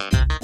Thank you.